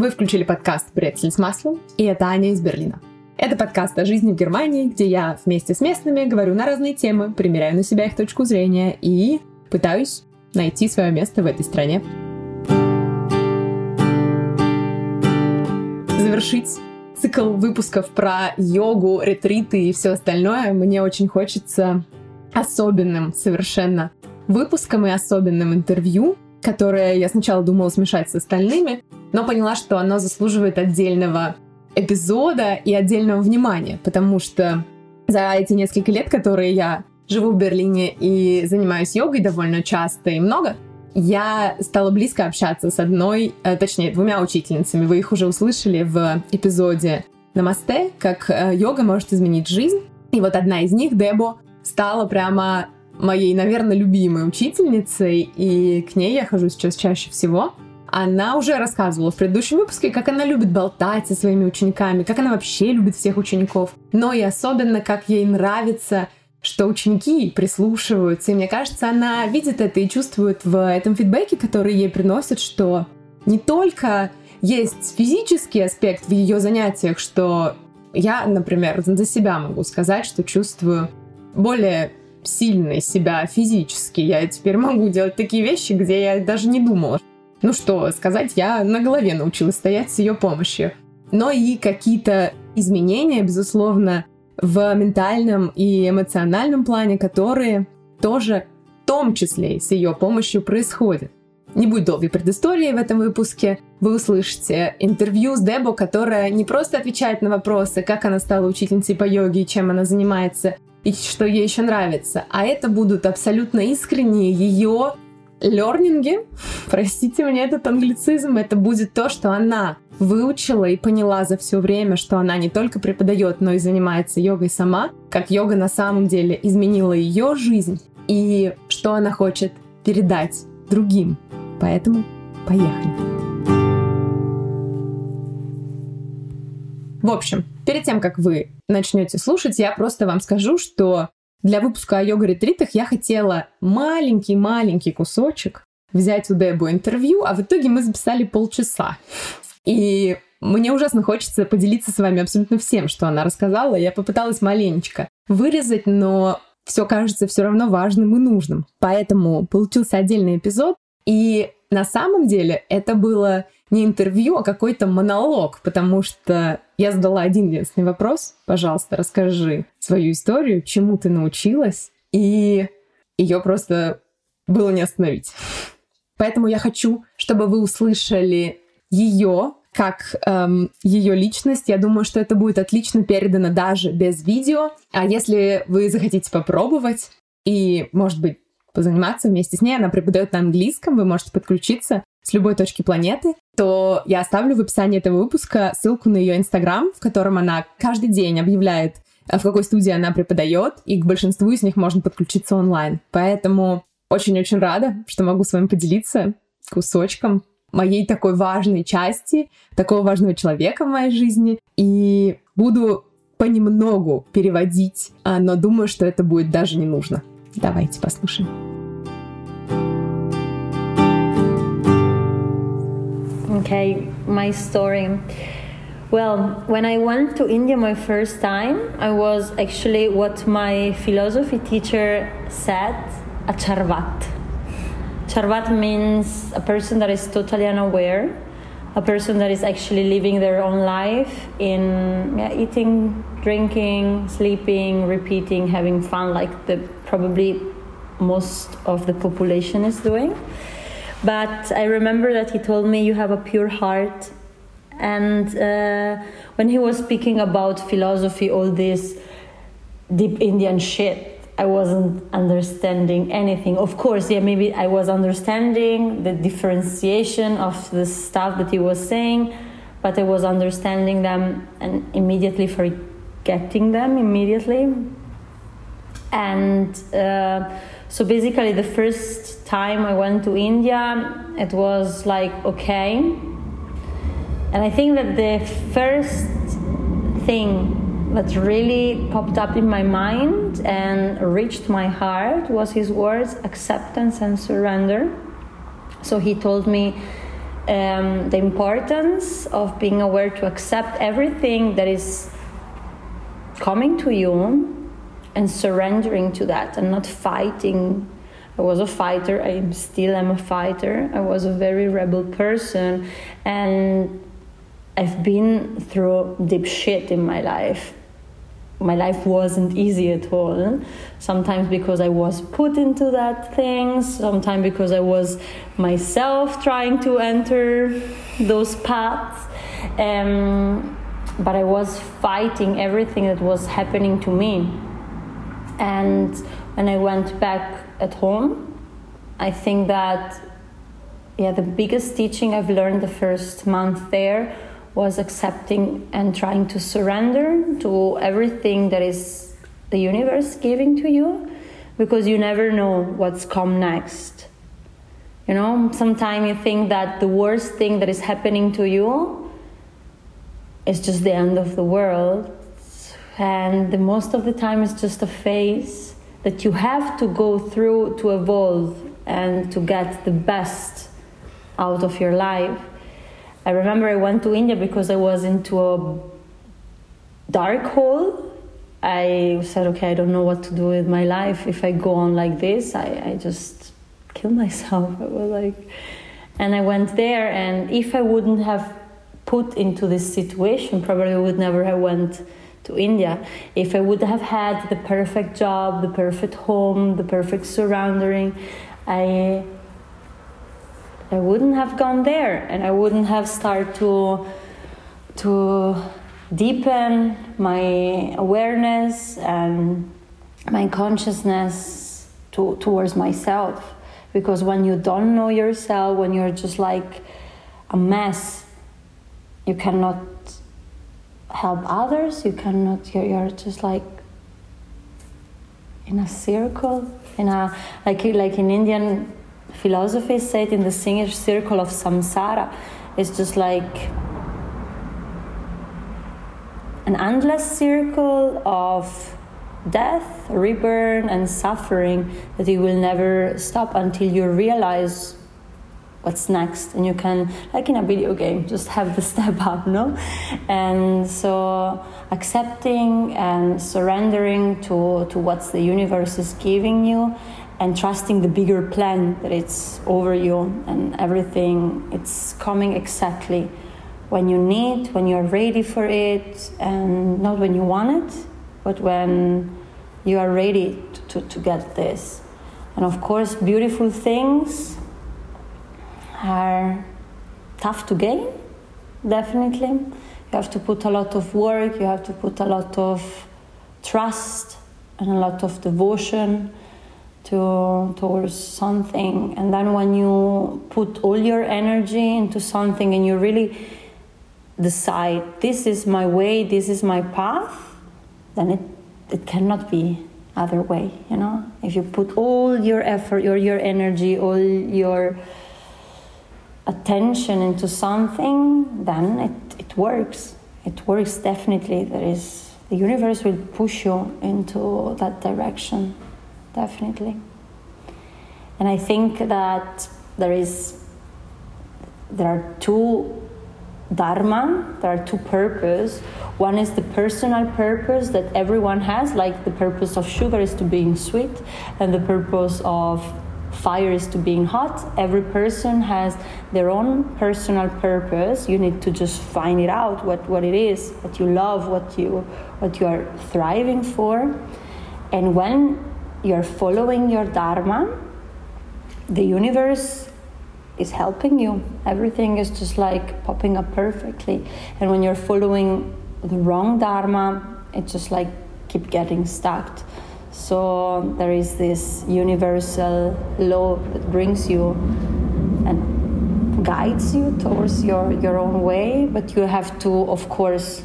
Вы включили подкаст «Брецель с маслом», и это Аня из Берлина. Это подкаст о жизни в Германии, где я вместе с местными говорю на разные темы, примеряю на себя их точку зрения и пытаюсь найти свое место в этой стране. Завершить цикл выпусков про йогу, ретриты и все остальное мне очень хочется особенным совершенно выпуском и особенным интервью, которое я сначала думала смешать с остальными, но поняла, что оно заслуживает отдельного эпизода и отдельного внимания, потому что за эти несколько лет, которые я живу в Берлине и занимаюсь йогой довольно часто и много, я стала близко общаться с одной, э, точнее, двумя учительницами. Вы их уже услышали в эпизоде Намасте, как э, йога может изменить жизнь. И вот одна из них, Дебо, стала прямо моей, наверное, любимой учительницей, и к ней я хожу сейчас чаще всего. Она уже рассказывала в предыдущем выпуске, как она любит болтать со своими учениками, как она вообще любит всех учеников, но и особенно, как ей нравится что ученики прислушиваются, и мне кажется, она видит это и чувствует в этом фидбэке, который ей приносят, что не только есть физический аспект в ее занятиях, что я, например, за себя могу сказать, что чувствую более сильной себя физически. Я теперь могу делать такие вещи, где я даже не думала. Ну что сказать, я на голове научилась стоять с ее помощью. Но и какие-то изменения, безусловно, в ментальном и эмоциональном плане, которые тоже в том числе и с ее помощью происходят. Не будет долгой предыстории в этом выпуске. Вы услышите интервью с Дебо, которая не просто отвечает на вопросы, как она стала учительницей по йоге и чем она занимается, и что ей еще нравится, а это будут абсолютно искренние ее лернинги. Простите мне этот англицизм, это будет то, что она выучила и поняла за все время, что она не только преподает, но и занимается йогой сама, как йога на самом деле изменила ее жизнь и что она хочет передать другим. Поэтому поехали. В общем, перед тем, как вы начнете слушать, я просто вам скажу, что для выпуска о йога-ретритах я хотела маленький-маленький кусочек взять у Дебу интервью, а в итоге мы записали полчаса. И мне ужасно хочется поделиться с вами абсолютно всем, что она рассказала. Я попыталась маленечко вырезать, но все кажется все равно важным и нужным. Поэтому получился отдельный эпизод. И на самом деле это было не интервью, а какой-то монолог, потому что я задала один единственный вопрос. Пожалуйста, расскажи свою историю, чему ты научилась, и ее просто было не остановить. Поэтому я хочу, чтобы вы услышали ее как эм, ее личность. Я думаю, что это будет отлично передано даже без видео. А если вы захотите попробовать и, может быть, позаниматься вместе с ней, она преподает на английском, вы можете подключиться с любой точки планеты, то я оставлю в описании этого выпуска ссылку на ее инстаграм, в котором она каждый день объявляет, э, в какой студии она преподает, и к большинству из них можно подключиться онлайн. Поэтому очень-очень рада, что могу с вами поделиться кусочком моей такой важной части, такого важного человека в моей жизни. И буду понемногу переводить, а, но думаю, что это будет даже не нужно. Давайте послушаем. Okay, my story. Well, when I went to India my first time, I was actually what my philosophy teacher said a charvat. Charvat means a person that is totally unaware, a person that is actually living their own life in yeah, eating, drinking, sleeping, repeating, having fun, like the probably most of the population is doing. But I remember that he told me, You have a pure heart. And uh, when he was speaking about philosophy, all this deep Indian shit, I wasn't understanding anything. Of course, yeah, maybe I was understanding the differentiation of the stuff that he was saying, but I was understanding them and immediately forgetting them immediately. And uh, so basically, the first time I went to India, it was like, okay. And I think that the first thing that really popped up in my mind and reached my heart was his words acceptance and surrender. So he told me um, the importance of being aware to accept everything that is coming to you and surrendering to that and not fighting. I was a fighter, I still am a fighter. I was a very rebel person and I've been through deep shit in my life my life wasn't easy at all. Sometimes because I was put into that thing, sometimes because I was myself trying to enter those paths. Um, but I was fighting everything that was happening to me. And when I went back at home, I think that yeah, the biggest teaching I've learned the first month there was accepting and trying to surrender to everything that is the universe giving to you because you never know what's come next. You know, sometimes you think that the worst thing that is happening to you is just the end of the world. And most of the time it's just a phase that you have to go through to evolve and to get the best out of your life. I remember I went to India because I was into a dark hole. I said, okay, I don't know what to do with my life. If I go on like this, I, I just kill myself. I was like, and I went there, and if I wouldn't have put into this situation, probably would never have went to India. If I would have had the perfect job, the perfect home, the perfect surrounding, I I wouldn't have gone there and I wouldn't have started to to deepen my awareness and my consciousness to, towards myself because when you don't know yourself when you're just like a mess you cannot help others you cannot you're, you're just like in a circle in a like like in indian philosophy said in the singer circle of samsara it's just like an endless circle of death, rebirth, and suffering that you will never stop until you realize what's next. And you can like in a video game just have the step up no? And so accepting and surrendering to to what the universe is giving you and trusting the bigger plan that it's over you and everything it's coming exactly when you need when you're ready for it and not when you want it but when you are ready to, to, to get this. And of course beautiful things are tough to gain definitely. You have to put a lot of work you have to put a lot of trust and a lot of devotion to towards something. And then when you put all your energy into something and you really decide this is my way this is my path then it it cannot be other way you know? If you put all your effort your your energy all your attention into something then it, it works it works definitely there is the universe will push you into that direction definitely. And I think that there is there are two dharma, there are two purpose. One is the personal purpose that everyone has, like the purpose of sugar is to being sweet, and the purpose of fire is to being hot. Every person has their own personal purpose. You need to just find it out what, what it is, what you love, what you what you are thriving for. And when you're following your dharma, the universe is helping you. Everything is just like popping up perfectly. And when you're following the wrong dharma, it just like keep getting stuck. So there is this universal law that brings you and guides you towards your, your own way, but you have to, of course,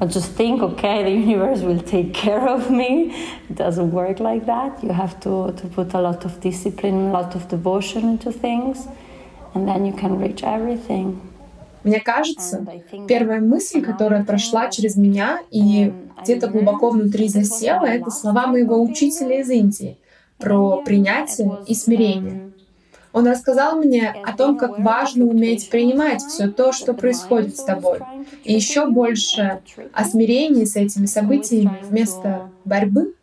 not just think, okay, the universe will take care of me. It doesn't work like that. You have to, to put a lot of discipline, a lot of devotion into things, and then you can reach everything. Мне кажется, первая мысль, которая прошла через меня и где-то глубоко внутри засела, это слова моего учителя из Индии про принятие и смирение. Он рассказал мне о том, как важно уметь принимать все то, что происходит с тобой. И еще больше о смирении с этими событиями вместо борьбы.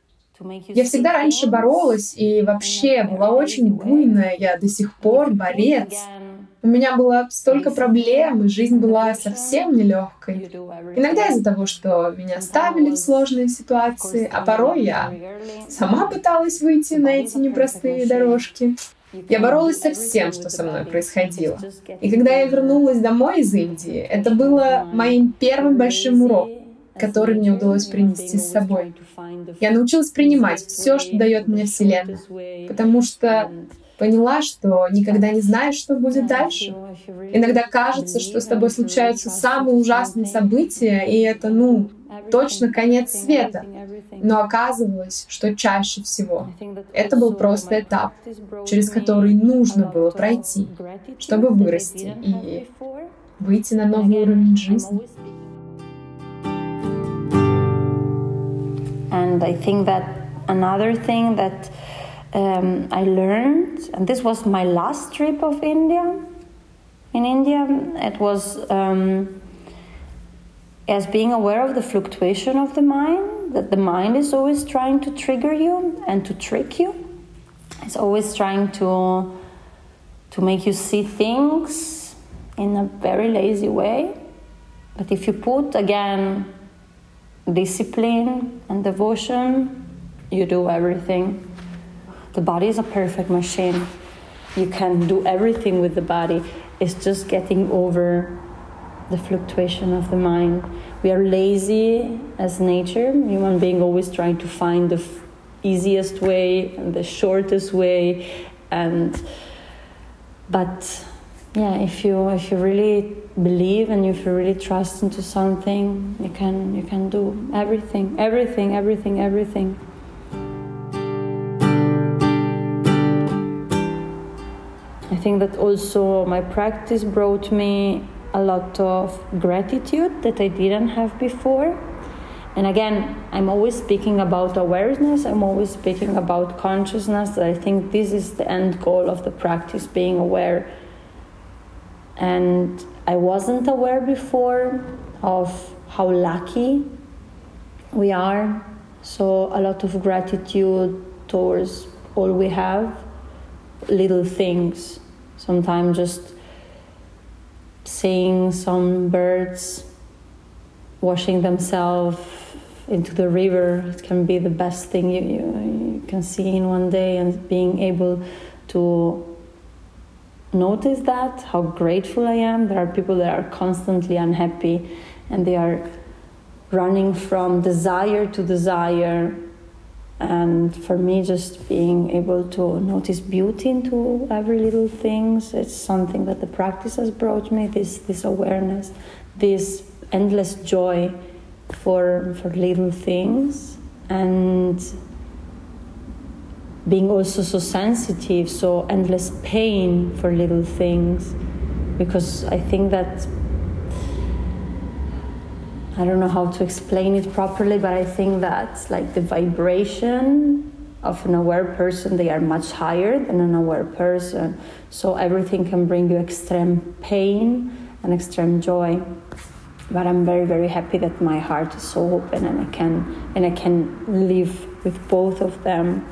Я всегда раньше боролась и вообще была очень буйная. Я до сих пор борец. У меня было столько проблем, и жизнь была совсем нелегкой. Иногда из-за того, что меня ставили в сложные ситуации, а порой я сама пыталась выйти на эти непростые дорожки. Я боролась со всем, что со мной происходило. И когда я вернулась домой из Индии, это было моим первым большим уроком который мне удалось принести с собой. Я научилась принимать все, что дает мне Вселенная, потому что Поняла, что никогда не знаешь, что будет дальше. Иногда кажется, что с тобой случаются самые ужасные события, и это, ну, точно конец света. Но оказывалось, что чаще всего это был просто этап, через который нужно было пройти, чтобы вырасти и выйти на новый уровень жизни. And I think that another thing that um, I learned, and this was my last trip of India. In India, it was um, as being aware of the fluctuation of the mind, that the mind is always trying to trigger you and to trick you. It's always trying to to make you see things in a very lazy way. But if you put again discipline and devotion, you do everything. The body is a perfect machine. You can do everything with the body. It's just getting over the fluctuation of the mind. We are lazy as nature, human being always trying to find the f- easiest way and the shortest way and but yeah if you if you really believe and if you really trust into something you can you can do everything everything everything everything think that also my practice brought me a lot of gratitude that I didn't have before. And again, I'm always speaking about awareness, I'm always speaking about consciousness. I think this is the end goal of the practice being aware. And I wasn't aware before of how lucky we are. So, a lot of gratitude towards all we have, little things Sometimes just seeing some birds washing themselves into the river it can be the best thing you, you, you can see in one day and being able to notice that how grateful i am. There are people that are constantly unhappy and they are running from desire to desire and for me just being able to notice beauty into every little things it's something that the practice has brought me this this awareness this endless joy for for little things. And being also so sensitive so endless pain for little things. Because i think that I don't know how to explain it properly, but I think that like the vibration of an aware person, they are much higher than an aware person. So everything can bring you extreme pain and extreme joy. But I'm very, very happy that my heart is so open and I can and I can live with both of them.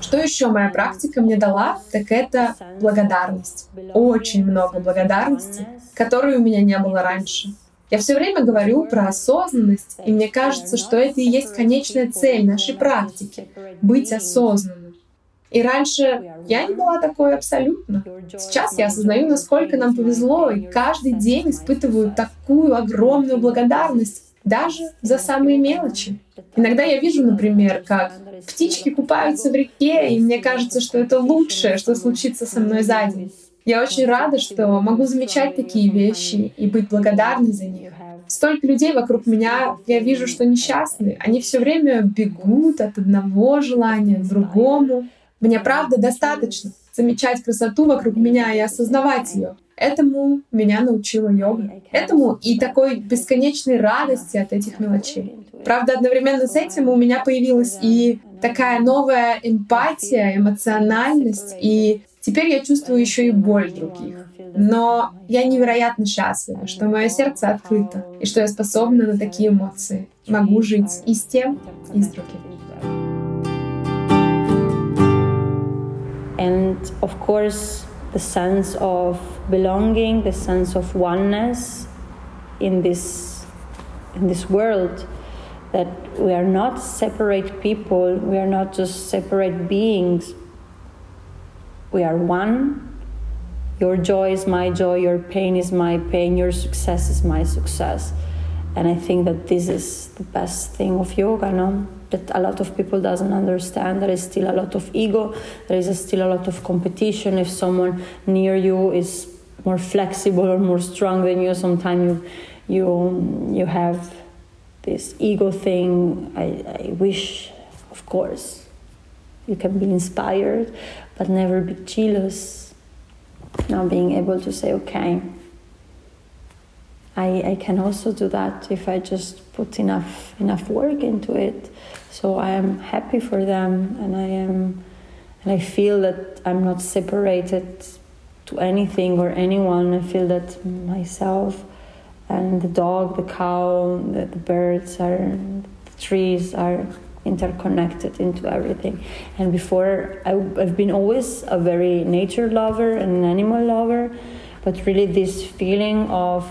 Что еще моя практика мне дала, так это благодарность. Очень много благодарности, которой у меня не было раньше. Я все время говорю про осознанность, и мне кажется, что это и есть конечная цель нашей практики — быть осознанным. И раньше я не была такой абсолютно. Сейчас я осознаю, насколько нам повезло, и каждый день испытываю такую огромную благодарность даже за самые мелочи. Иногда я вижу, например, как птички купаются в реке, и мне кажется, что это лучшее, что случится со мной за день. Я очень рада, что могу замечать такие вещи и быть благодарной за них. Столько людей вокруг меня, я вижу, что несчастны. Они все время бегут от одного желания к другому. Мне правда достаточно замечать красоту вокруг меня и осознавать ее. Этому меня научила йога. Этому и такой бесконечной радости от этих мелочей. Правда, одновременно с этим у меня появилась и такая новая эмпатия, эмоциональность и Теперь я чувствую еще и боль других. Но я невероятно счастлива, что мое сердце открыто, и что я способна на такие эмоции. Могу жить и с тем, и с другим. And of course, the sense of belonging, the sense of oneness in this, in this world that we are not separate people, we are not just separate beings, we are one. Your joy is my joy, your pain is my pain, your success is my success. And I think that this is the best thing of yoga, no? That a lot of people doesn't understand. There is still a lot of ego. There is still a lot of competition. If someone near you is more flexible or more strong than you, sometimes you you you have this ego thing. I, I wish, of course, you can be inspired, but never be jealous. Now being able to say, okay, I, I can also do that if I just put enough enough work into it. So I am happy for them, and I am, and I feel that I'm not separated to anything or anyone. I feel that myself and the dog, the cow, the, the birds are, the trees are interconnected into everything. And before, I, I've been always a very nature lover and an animal lover, but really this feeling of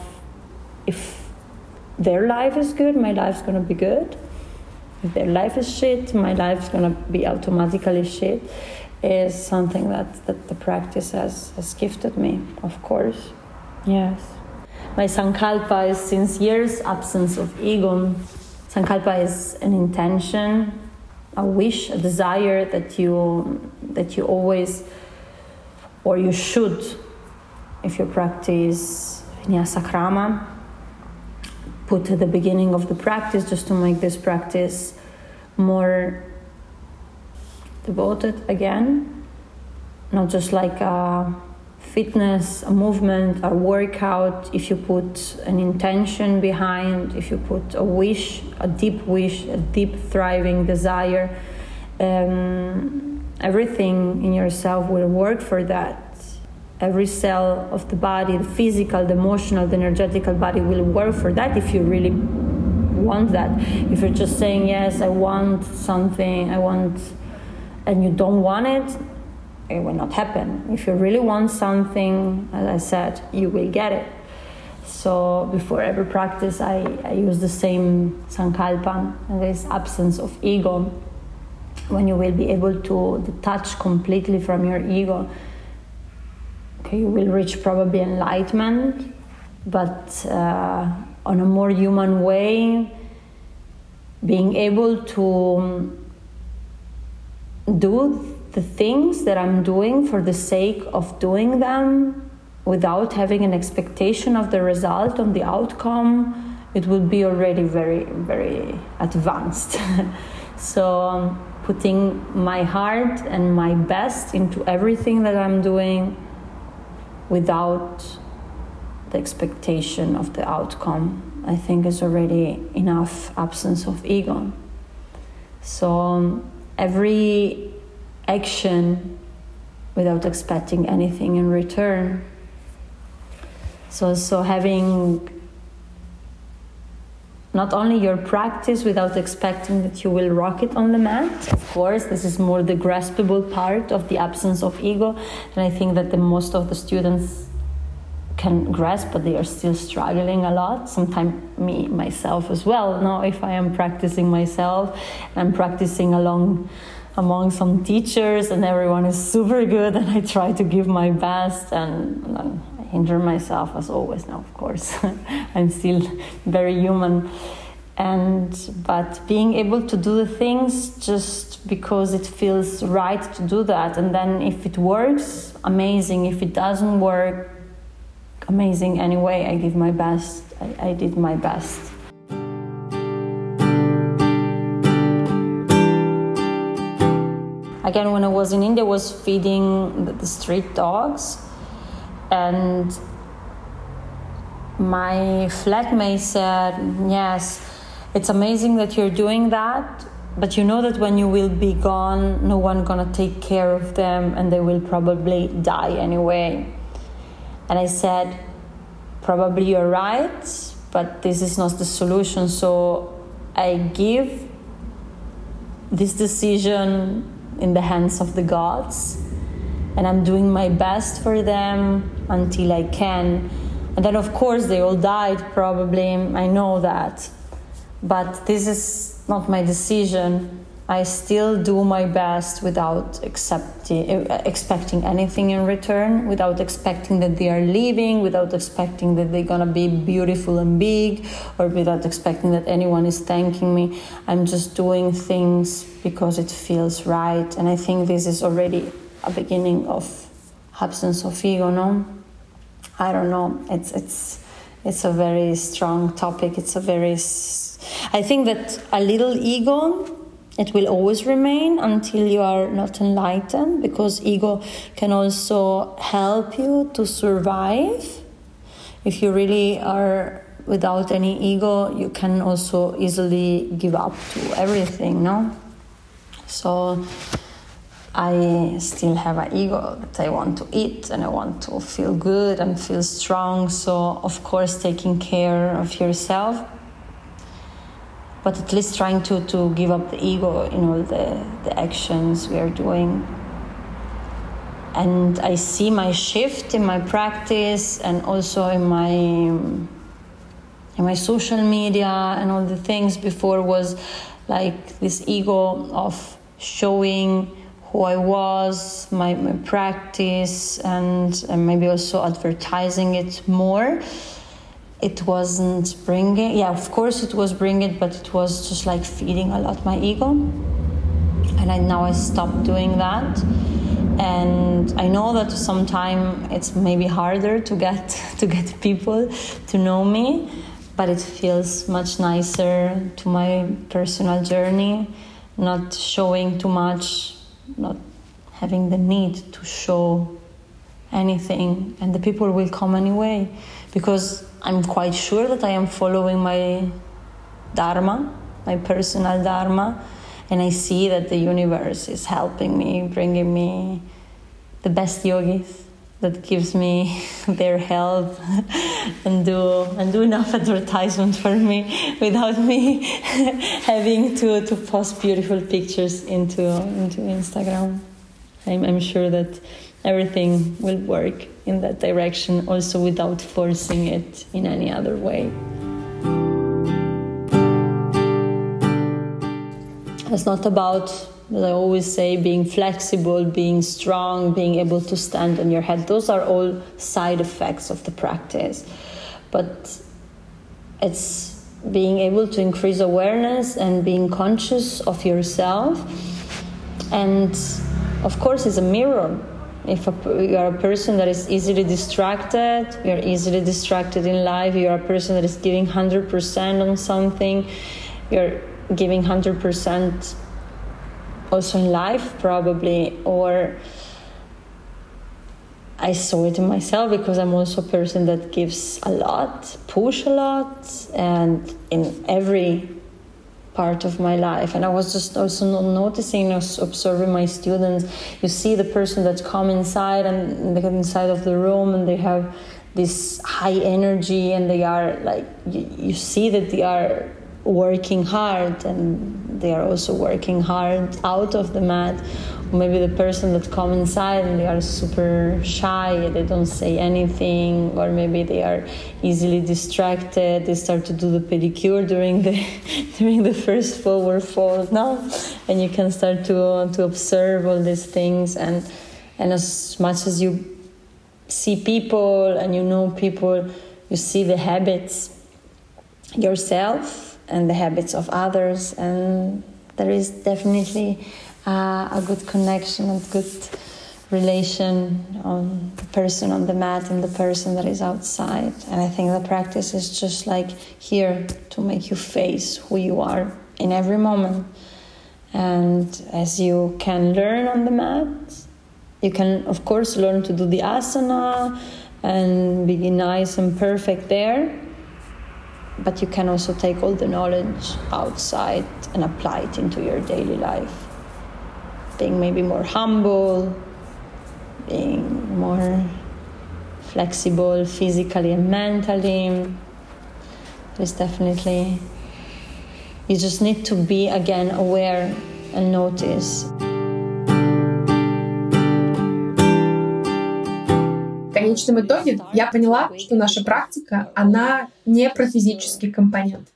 if their life is good, my life's gonna be good. If their life is shit, my life's gonna be automatically shit. Is something that, that the practice has, has gifted me, of course. Yes. My sankalpa is since years absence of ego. Sankalpa is an intention, a wish, a desire that you that you always or you should, if you practice vinyasa krama, put at the beginning of the practice just to make this practice more devoted again, not just like a fitness, a movement, a workout. If you put an intention behind, if you put a wish, a deep wish, a deep thriving desire, um, everything in yourself will work for that. Every cell of the body, the physical, the emotional, the energetical body will work for that if you really want that. If you're just saying, Yes, I want something, I want and you don't want it, it will not happen. If you really want something, as I said, you will get it. So before every practice, I, I use the same sankalpa, and this absence of ego. When you will be able to detach completely from your ego, okay, you will reach probably enlightenment, but uh, on a more human way, being able to do the things that I'm doing for the sake of doing them without having an expectation of the result on the outcome, it would be already very, very advanced. so, um, putting my heart and my best into everything that I'm doing without the expectation of the outcome, I think is already enough absence of ego. So, um, every action without expecting anything in return. So, so having not only your practice without expecting that you will rock it on the mat, of course, this is more the graspable part of the absence of ego. And I think that the most of the students can grasp, but they are still struggling a lot. Sometimes me myself as well. Now, if I am practicing myself, I'm practicing along among some teachers, and everyone is super good, and I try to give my best, and I injure myself as always. Now, of course, I'm still very human. And but being able to do the things just because it feels right to do that, and then if it works, amazing. If it doesn't work, amazing anyway. I give my best. I, I did my best. Again, when I was in India, was feeding the, the street dogs, and my flatmate said, "Yes, it's amazing that you're doing that, but you know that when you will be gone no one gonna take care of them and they will probably die anyway. And i said probably you're right but this is not the solution. So i give this decision in the hands of the gods. And i'm doing my best for them until i can. And then of course they all died probably. I know that. But this is not my decision. I still do my best without accepting, uh, expecting anything in return, without expecting that they are leaving, without expecting that they're gonna be beautiful and big, or without expecting that anyone is thanking me. I'm just doing things because it feels right, and I think this is already a beginning of absence of ego. No, I don't know. It's it's it's a very strong topic. It's a very I think that a little ego it will always remain until you are not enlightened because ego can also help you to survive. If you really are without any ego you can also easily give up to everything no? So i still have an ego that i want to eat and i want to feel good and feel strong. So of course taking care of yourself but at least trying to, to give up the ego in all the, the actions we are doing. And I see my shift in my practice and also in my in my social media and all the things before was like this ego of showing who I was, my, my practice, and, and maybe also advertising it more it wasn't bringing yeah of course it was bringing but it was just like feeding a lot my ego. And I, now i stopped doing that. And i know that sometimes it's maybe harder to get to get people to know me but it feels much nicer to my personal journey not showing too much not having the need to show anything. And the people will come anyway because I'm quite sure that I am following my dharma, my personal dharma, and I see that the universe is helping me, bringing me the best yogis that gives me their help and do and do enough advertisement for me without me having to, to post beautiful pictures into into Instagram. I'm, I'm sure that everything will work in that direction also without forcing it in any other way. It's not about, as I always say, being flexible, being strong, being able to stand on your head. Those are all side effects of the practice. But it's being able to increase awareness and being conscious of yourself. And of course, it's a mirror if a, you are a person that is easily distracted, you're easily distracted in life, you're a person that is giving 100% on something, you're giving 100% also in life, probably, or I saw it in myself because I'm also a person that gives a lot, push a lot, and in every part of my life. And i was just also noticing observing my students. You see the person that's come inside and they come inside of the room and they have this high energy and they are like you, you see that they are working hard and they are also working hard out of the mat maybe the person that come inside and they are super shy they don't say anything or maybe they are easily distracted they start to do the pedicure during the during the first forward fold now and you can start to to observe all these things and and as much as you see people and you know people you see the habits yourself and the habits of others and there is definitely uh, a good connection and good relation on the person on the mat and the person that is outside. And I think the practice is just like here to make you face who you are in every moment. And as you can learn on the mat, you can, of course, learn to do the asana and be nice and perfect there. but you can also take all the knowledge outside and apply it into your daily life Being maybe more humble, being more flexible physically and mentally. There's definitely, you just need to be again aware and notice. конечном итоге я поняла, что наша практика, она не про физический компонент.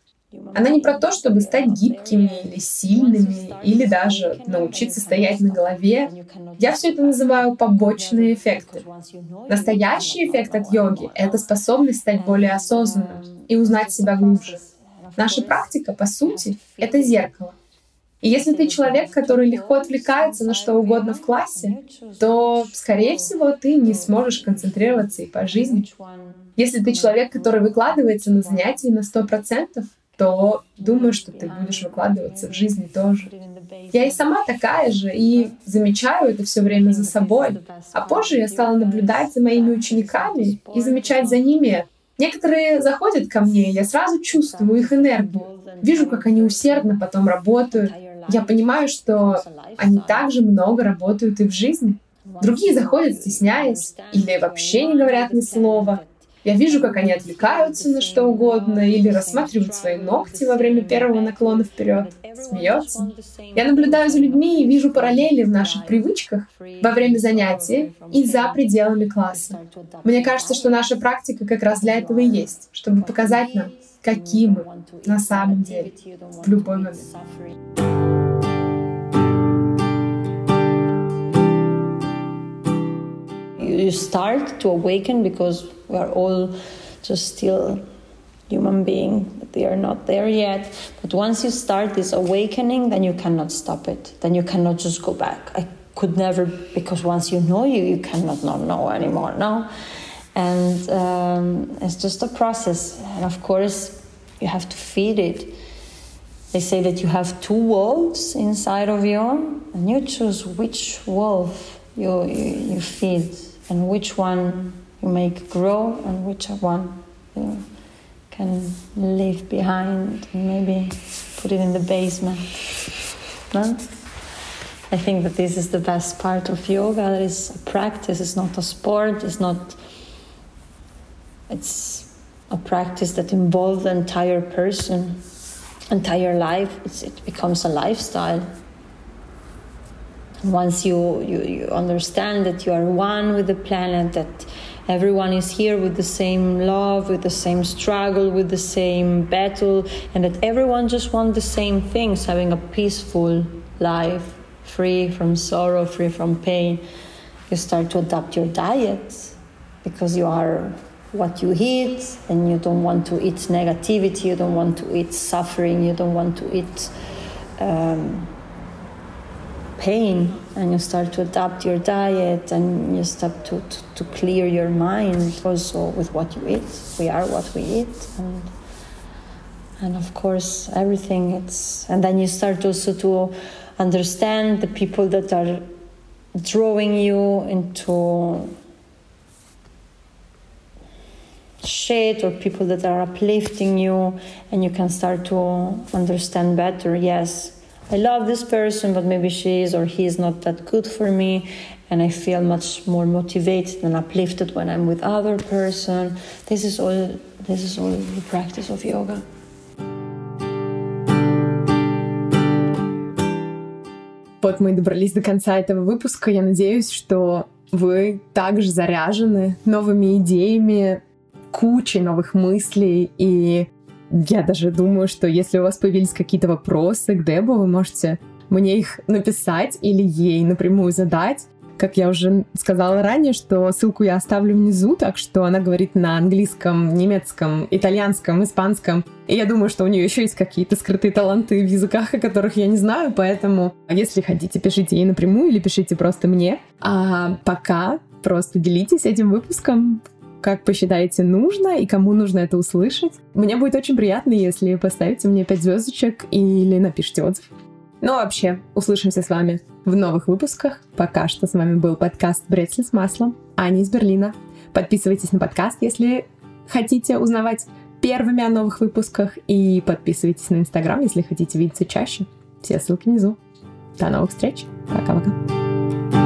Она не про то, чтобы стать гибкими или сильными, или даже научиться стоять на голове. Я все это называю побочные эффекты. Настоящий эффект от йоги — это способность стать более осознанным и узнать себя глубже. Наша практика, по сути, — это зеркало. И если ты человек, который легко отвлекается на что угодно в классе, то, скорее всего, ты не сможешь концентрироваться и по жизни. Если ты человек, который выкладывается на занятия на сто процентов, то думаю, что ты будешь выкладываться в жизни тоже. Я и сама такая же, и замечаю это все время за собой. А позже я стала наблюдать за моими учениками и замечать за ними. Некоторые заходят ко мне, я сразу чувствую их энергию. Вижу, как они усердно потом работают, я понимаю, что они также много работают и в жизни. Другие заходят, стесняясь, или вообще не говорят ни слова. Я вижу, как они отвлекаются на что угодно или рассматривают свои ногти во время первого наклона вперед, смеются. Я наблюдаю за людьми и вижу параллели в наших привычках во время занятий и за пределами класса. Мне кажется, что наша практика как раз для этого и есть, чтобы показать нам, какие мы на самом деле в любой момент. You start to awaken because we are all just still human being they are not there yet. But once you start this awakening then you cannot stop it. Then you cannot just go back. I could never because once you know you you cannot not know anymore no? And um, it's just a process. And of course you have to feed it. They say that you have two wolves inside of you and you choose which wolf you, you, you feed and which one you make grow and which one you can leave behind and maybe put it in the basement. No? I think that this is the best part of yoga. That is a practice. It's not a sport. It's not. It's a practice that involves the entire person, entire life. It's, it becomes a lifestyle once you, you, you understand that you are one with the planet, that everyone is here with the same love, with the same struggle, with the same battle, and that everyone just wants the same things having a peaceful life, free from sorrow, free from pain. You start to adapt your diet because you are what you eat, and you don't want to eat negativity, you don't want to eat suffering, you don't want to eat. Um, pain and you start to adapt your diet and you start to, to, to, clear your mind also with what you eat. We are what we eat and and of course everything it's and then you start also to understand the people that are drawing you into shit or people that are uplifting you and you can start to understand better yes I love this person, but maybe she is or he is not that good for me. And I feel much more motivated and uplifted when I'm with other person. This is all. This is all the practice of yoga. Вот мы добрались до конца этого выпуска. Я надеюсь, что вы также заряжены новыми идеями, кучей новых мыслей и я даже думаю, что если у вас появились какие-то вопросы к Дебу, вы можете мне их написать или ей напрямую задать. Как я уже сказала ранее, что ссылку я оставлю внизу, так что она говорит на английском, немецком, итальянском, испанском. И я думаю, что у нее еще есть какие-то скрытые таланты в языках, о которых я не знаю, поэтому если хотите, пишите ей напрямую или пишите просто мне. А пока просто делитесь этим выпуском как посчитаете нужно и кому нужно это услышать. Мне будет очень приятно, если поставите мне 5 звездочек или напишите отзыв. Ну а вообще, услышимся с вами в новых выпусках. Пока что с вами был подкаст «Брецли с маслом» Аня из Берлина. Подписывайтесь на подкаст, если хотите узнавать первыми о новых выпусках и подписывайтесь на Инстаграм, если хотите видеться чаще. Все ссылки внизу. До новых встреч. Пока-пока.